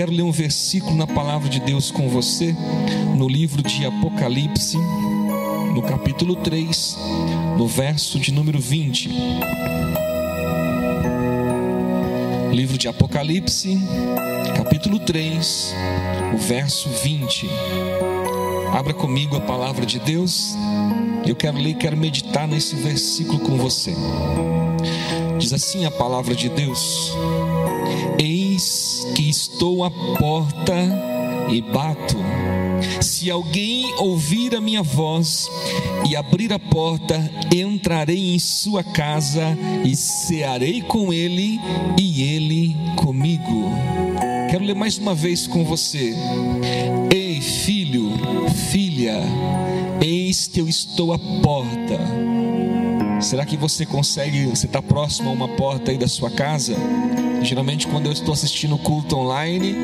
Quero ler um versículo na palavra de Deus com você, no livro de Apocalipse, no capítulo 3, no verso de número 20. Livro de Apocalipse, capítulo 3, o verso 20. Abra comigo a palavra de Deus. Eu quero ler, quero meditar nesse versículo com você. Diz assim a palavra de Deus: Eis que estou à porta e bato. Se alguém ouvir a minha voz e abrir a porta, entrarei em sua casa e cearei com ele e ele comigo. Quero ler mais uma vez com você. Ei, filho, filha, eis que eu estou à porta Será que você consegue, você está próximo a uma porta aí da sua casa? Geralmente, quando eu estou assistindo culto online,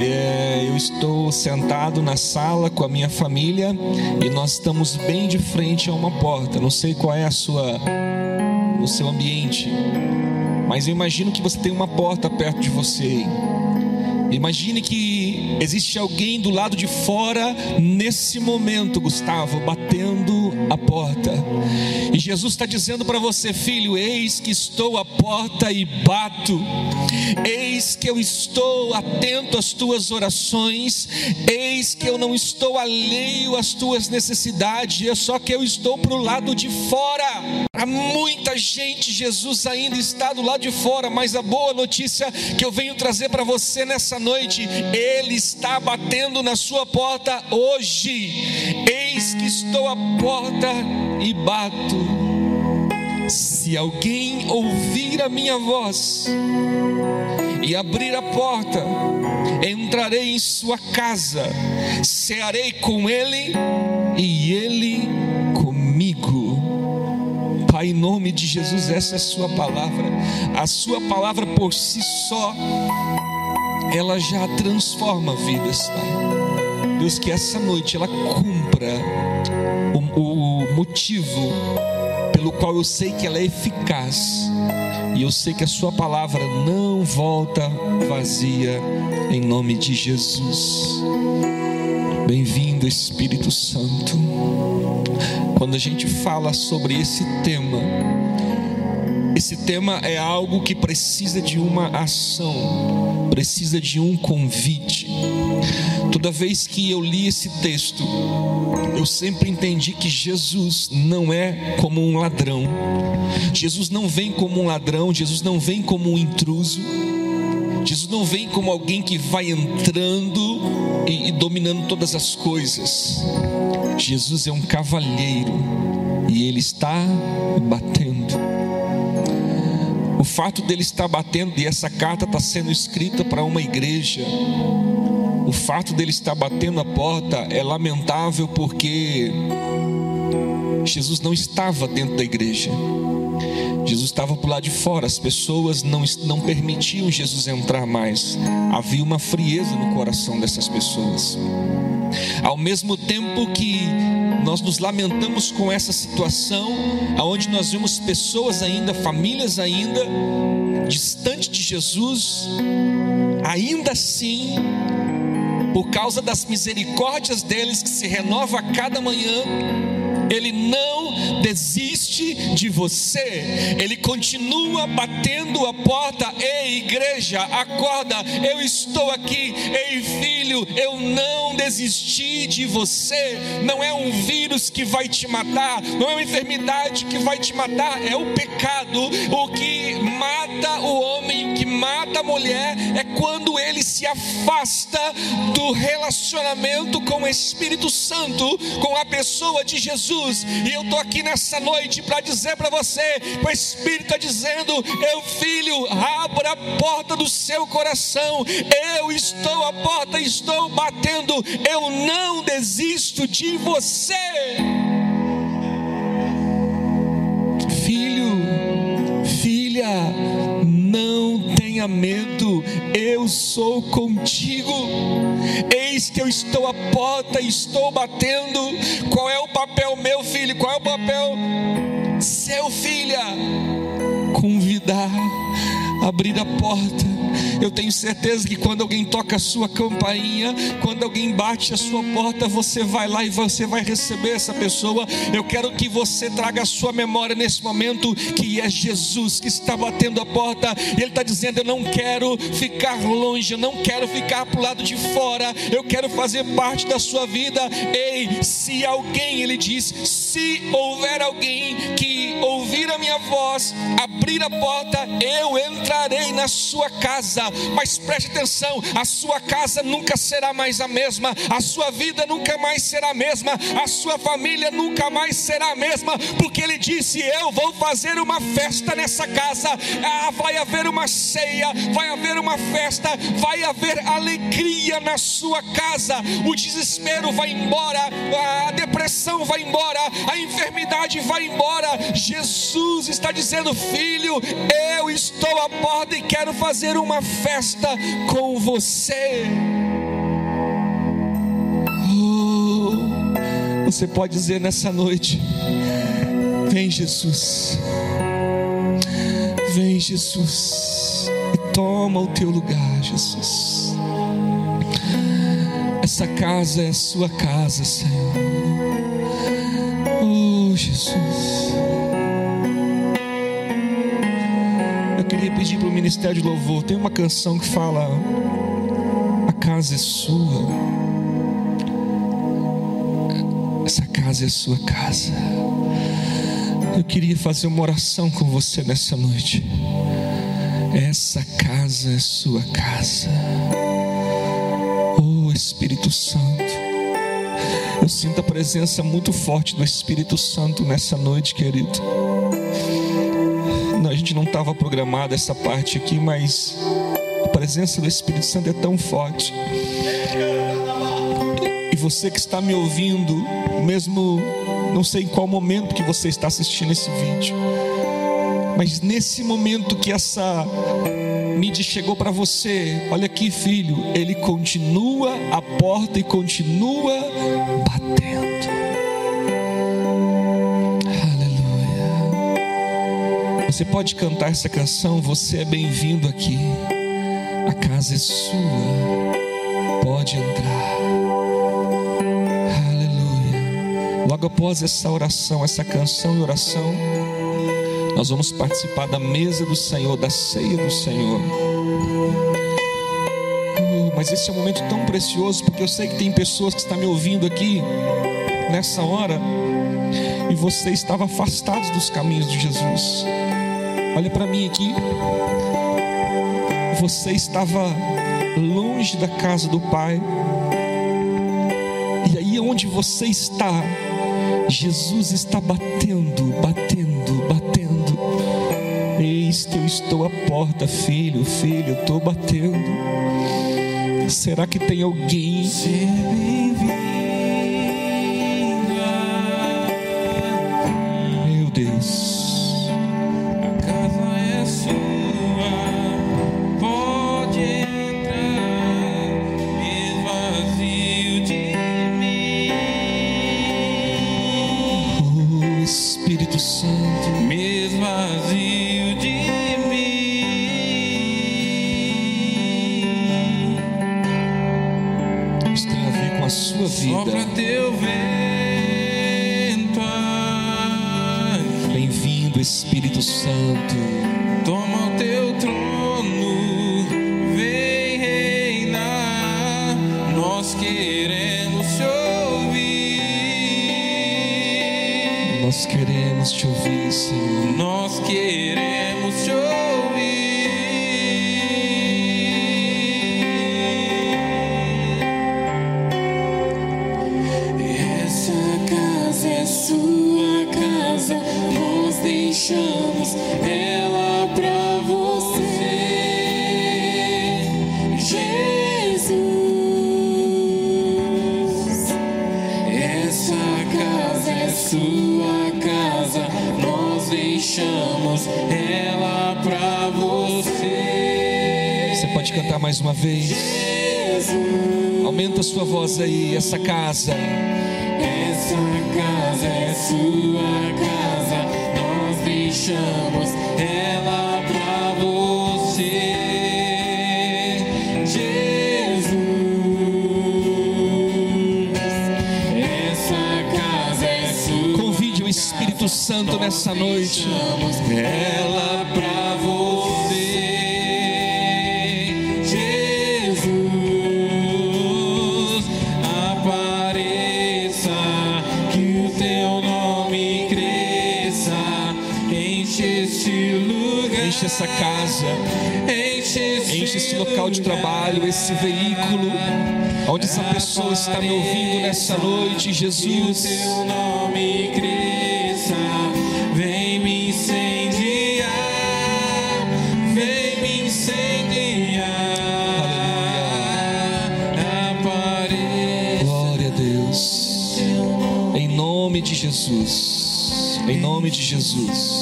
é, eu estou sentado na sala com a minha família e nós estamos bem de frente a uma porta. Não sei qual é a sua, o seu ambiente, mas eu imagino que você tem uma porta perto de você. Imagine que existe alguém do lado de fora nesse momento, Gustavo, batendo a porta. E Jesus está dizendo para você, filho: Eis que estou à porta e bato. Eis que eu estou atento às tuas orações. Eis que eu não estou alheio às tuas necessidades. É só que eu estou para o lado de fora. Há muita gente, Jesus ainda está do lado de fora. Mas a boa notícia que eu venho trazer para você nessa noite, Ele está batendo na sua porta hoje. Eis que estou à porta e bato. Se alguém ouvir a minha voz e abrir a porta, entrarei em sua casa, cearei com ele e ele. Pai, em nome de Jesus, essa é a Sua palavra. A Sua palavra por si só ela já transforma vidas, Pai. Deus, que essa noite ela cumpra o, o motivo pelo qual eu sei que ela é eficaz. E eu sei que a Sua palavra não volta vazia, em nome de Jesus. Bem-vindo, Espírito Santo. Quando a gente fala sobre esse tema, esse tema é algo que precisa de uma ação, precisa de um convite. Toda vez que eu li esse texto, eu sempre entendi que Jesus não é como um ladrão. Jesus não vem como um ladrão, Jesus não vem como um intruso. Jesus não vem como alguém que vai entrando e, e dominando todas as coisas. Jesus é um cavalheiro e ele está batendo o fato dele estar batendo e essa carta está sendo escrita para uma igreja, o fato dele estar batendo a porta é lamentável porque Jesus não estava dentro da igreja. Jesus estava por lá de fora, as pessoas não, não permitiam Jesus entrar mais. Havia uma frieza no coração dessas pessoas. Ao mesmo tempo que nós nos lamentamos com essa situação, aonde nós vemos pessoas ainda, famílias ainda, distante de Jesus, ainda assim, por causa das misericórdias deles que se renova a cada manhã, Ele não desiste de você, Ele continua batendo a porta. Ei, igreja, acorda, eu estou aqui. Ei, filho, eu não desisti de você. Não é um vírus que vai te matar, não é uma enfermidade que vai te matar, é o pecado. O que mata o homem, o que mata a mulher, é quando ele se afasta do relacionamento com o Espírito Santo, com a pessoa de Jesus. E eu estou aqui nessa noite para dizer para você: o Espírito está dizendo, eu filho, abra a porta do seu coração, eu estou à porta, estou batendo, eu não desisto de você. Filho, filha, não tenha medo, sou contigo. Eis que eu estou à porta, estou batendo. Qual é o papel meu, filho? Qual é o papel seu, filha? Convidar, abrir a porta Eu tenho certeza que quando alguém toca a sua campainha, quando alguém bate a sua porta, você vai lá e você vai receber essa pessoa. Eu quero que você traga a sua memória nesse momento que é Jesus que está batendo a porta. E Ele está dizendo: Eu não quero ficar longe, eu não quero ficar para o lado de fora, eu quero fazer parte da sua vida. Ei, se alguém, Ele diz, se houver alguém que ouvir a minha voz, abrir a porta, eu entrarei na sua casa. Mas preste atenção: a sua casa nunca será mais a mesma, a sua vida nunca mais será a mesma, a sua família nunca mais será a mesma, porque Ele disse: Eu vou fazer uma festa nessa casa. Ah, vai haver uma ceia, vai haver uma festa, vai haver alegria na sua casa. O desespero vai embora, a depressão vai embora, a enfermidade vai embora. Jesus está dizendo: Filho, eu estou à porta e quero fazer uma festa com você. Oh, você pode dizer nessa noite: Vem, Jesus. Vem, Jesus, e toma o teu lugar, Jesus. Essa casa é a sua casa, Senhor. Oh, Jesus. Queria pedir para o Ministério de Louvor. Tem uma canção que fala: A casa é sua. Essa casa é sua casa. Eu queria fazer uma oração com você nessa noite. Essa casa é sua casa. Oh Espírito Santo. Eu sinto a presença muito forte do Espírito Santo nessa noite, querido. Não, estava programado essa parte aqui, mas a presença do Espírito Santo é tão forte. E você que está me ouvindo, mesmo não sei em qual momento que você está assistindo esse vídeo, mas nesse momento que essa mídia chegou para você, olha aqui, filho, ele continua a porta e continua batendo. Você pode cantar essa canção, você é bem-vindo aqui. A casa é sua. Pode entrar. Aleluia. Logo após essa oração, essa canção e oração, nós vamos participar da mesa do Senhor, da ceia do Senhor. Oh, mas esse é um momento tão precioso, porque eu sei que tem pessoas que estão me ouvindo aqui nessa hora e você estava afastado dos caminhos de Jesus. Olha para mim aqui. Você estava longe da casa do Pai. E aí onde você está, Jesus está batendo, batendo, batendo. Eis que eu estou à porta, filho, filho, eu estou batendo. Será que tem alguém? Meu Espírito mais uma vez. Aumenta a sua voz aí, essa casa. Essa casa é sua casa, nós deixamos ela pra você. Jesus, essa casa é sua. Convide o Espírito Santo nessa noite. Nós deixamos Ela pra casa, enche esse local de trabalho, esse veículo, onde essa pessoa está me ouvindo nessa noite, Jesus. teu nome cresça, vem me incendiar, vem me incendiar. Apareça Glória a Deus. Em nome de Jesus. Em nome de Jesus.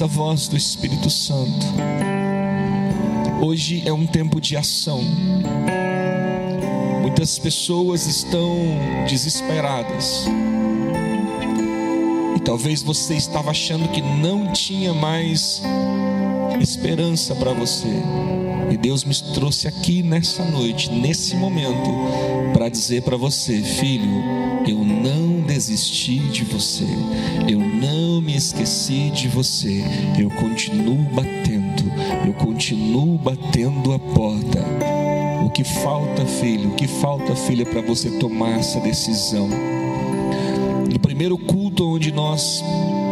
A voz do Espírito Santo. Hoje é um tempo de ação. Muitas pessoas estão desesperadas. E talvez você estava achando que não tinha mais esperança para você. E Deus me trouxe aqui nessa noite, nesse momento, para dizer para você, filho, eu não desisti de você, eu não me esqueci de você, eu continuo batendo, eu continuo batendo a porta. O que falta, filho, o que falta, filha, para você tomar essa decisão? No primeiro culto onde nós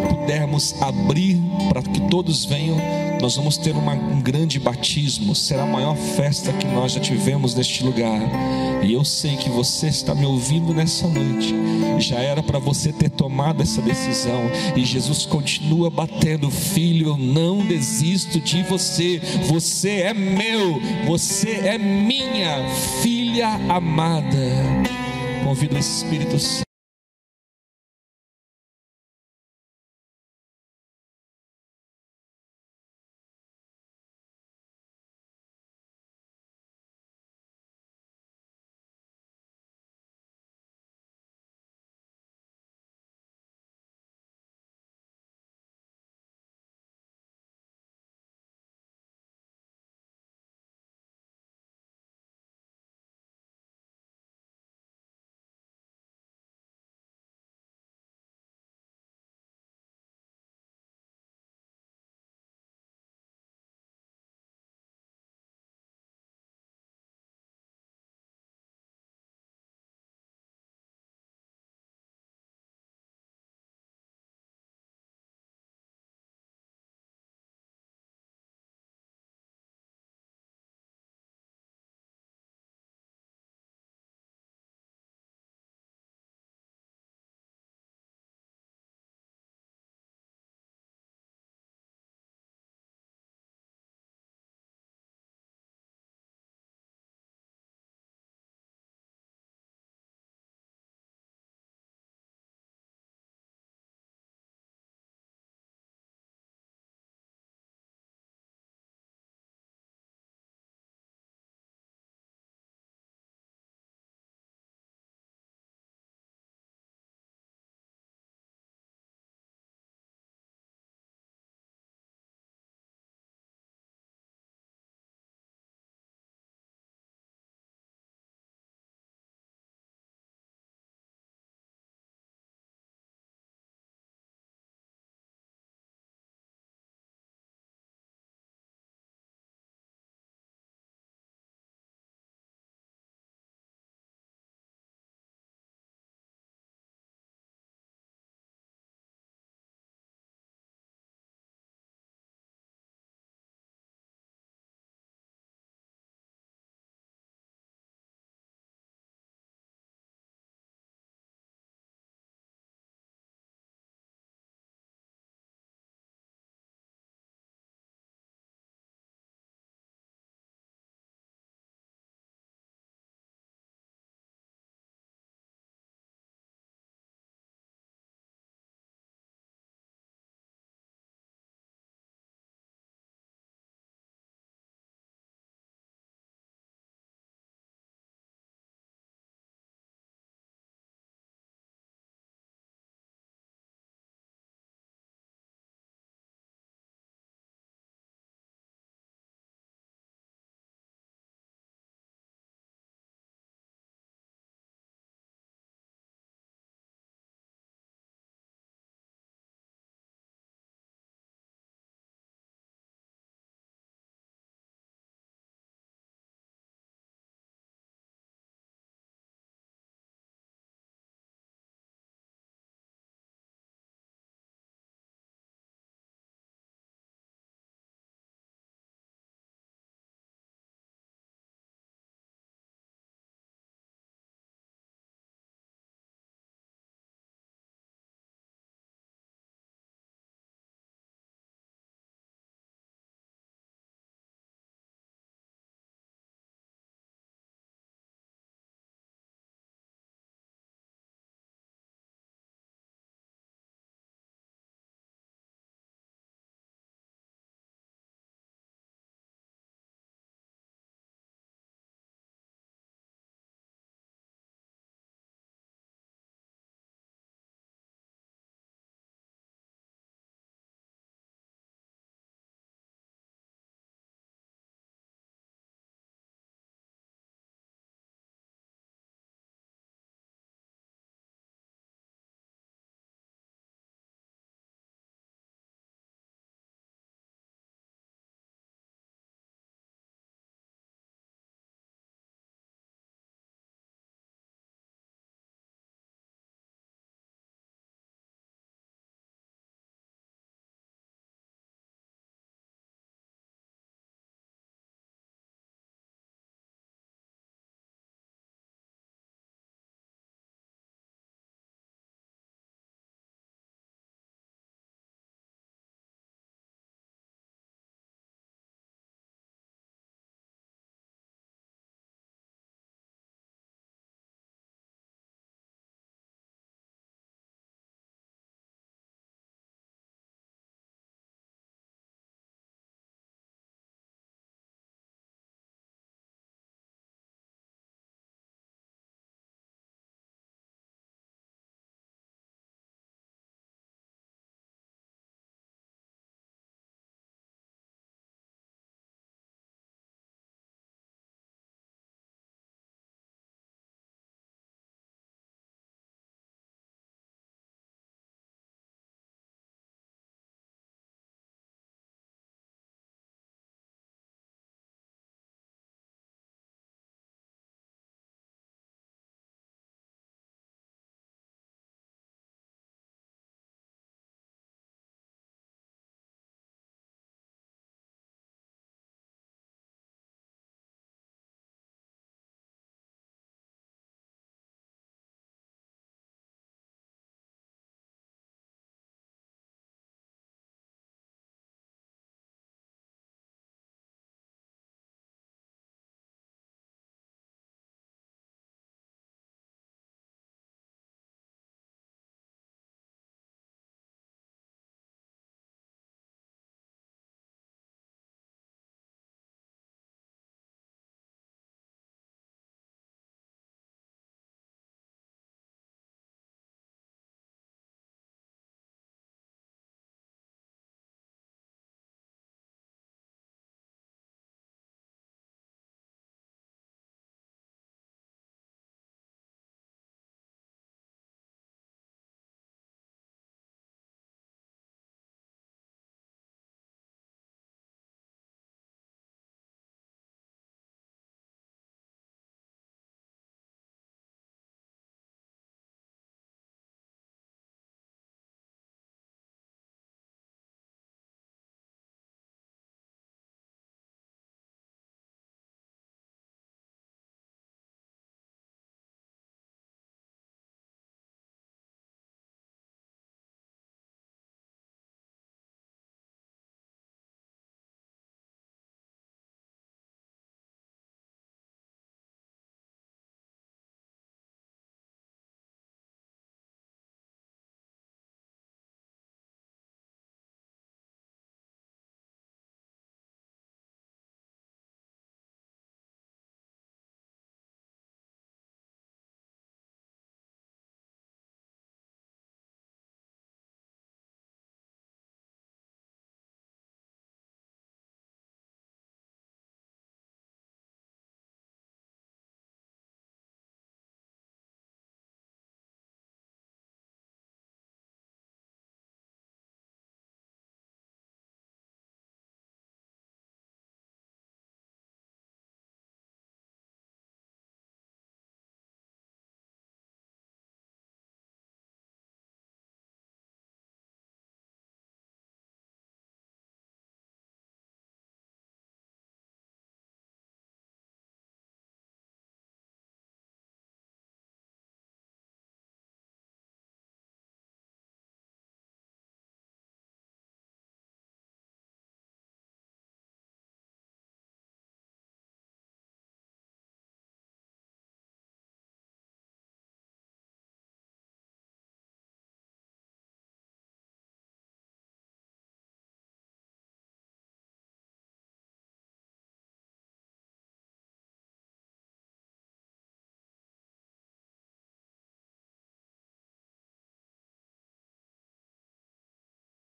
pudermos abrir para que todos venham, nós vamos ter uma- um grande batismo. Será a maior festa que nós já tivemos neste lugar. E eu sei que você está me ouvindo nessa noite. Já era para você ter tomado essa decisão. E Jesus continua batendo, filho. Eu não desisto de você. Você é meu. Você é minha filha amada. Convido o Espírito Santo.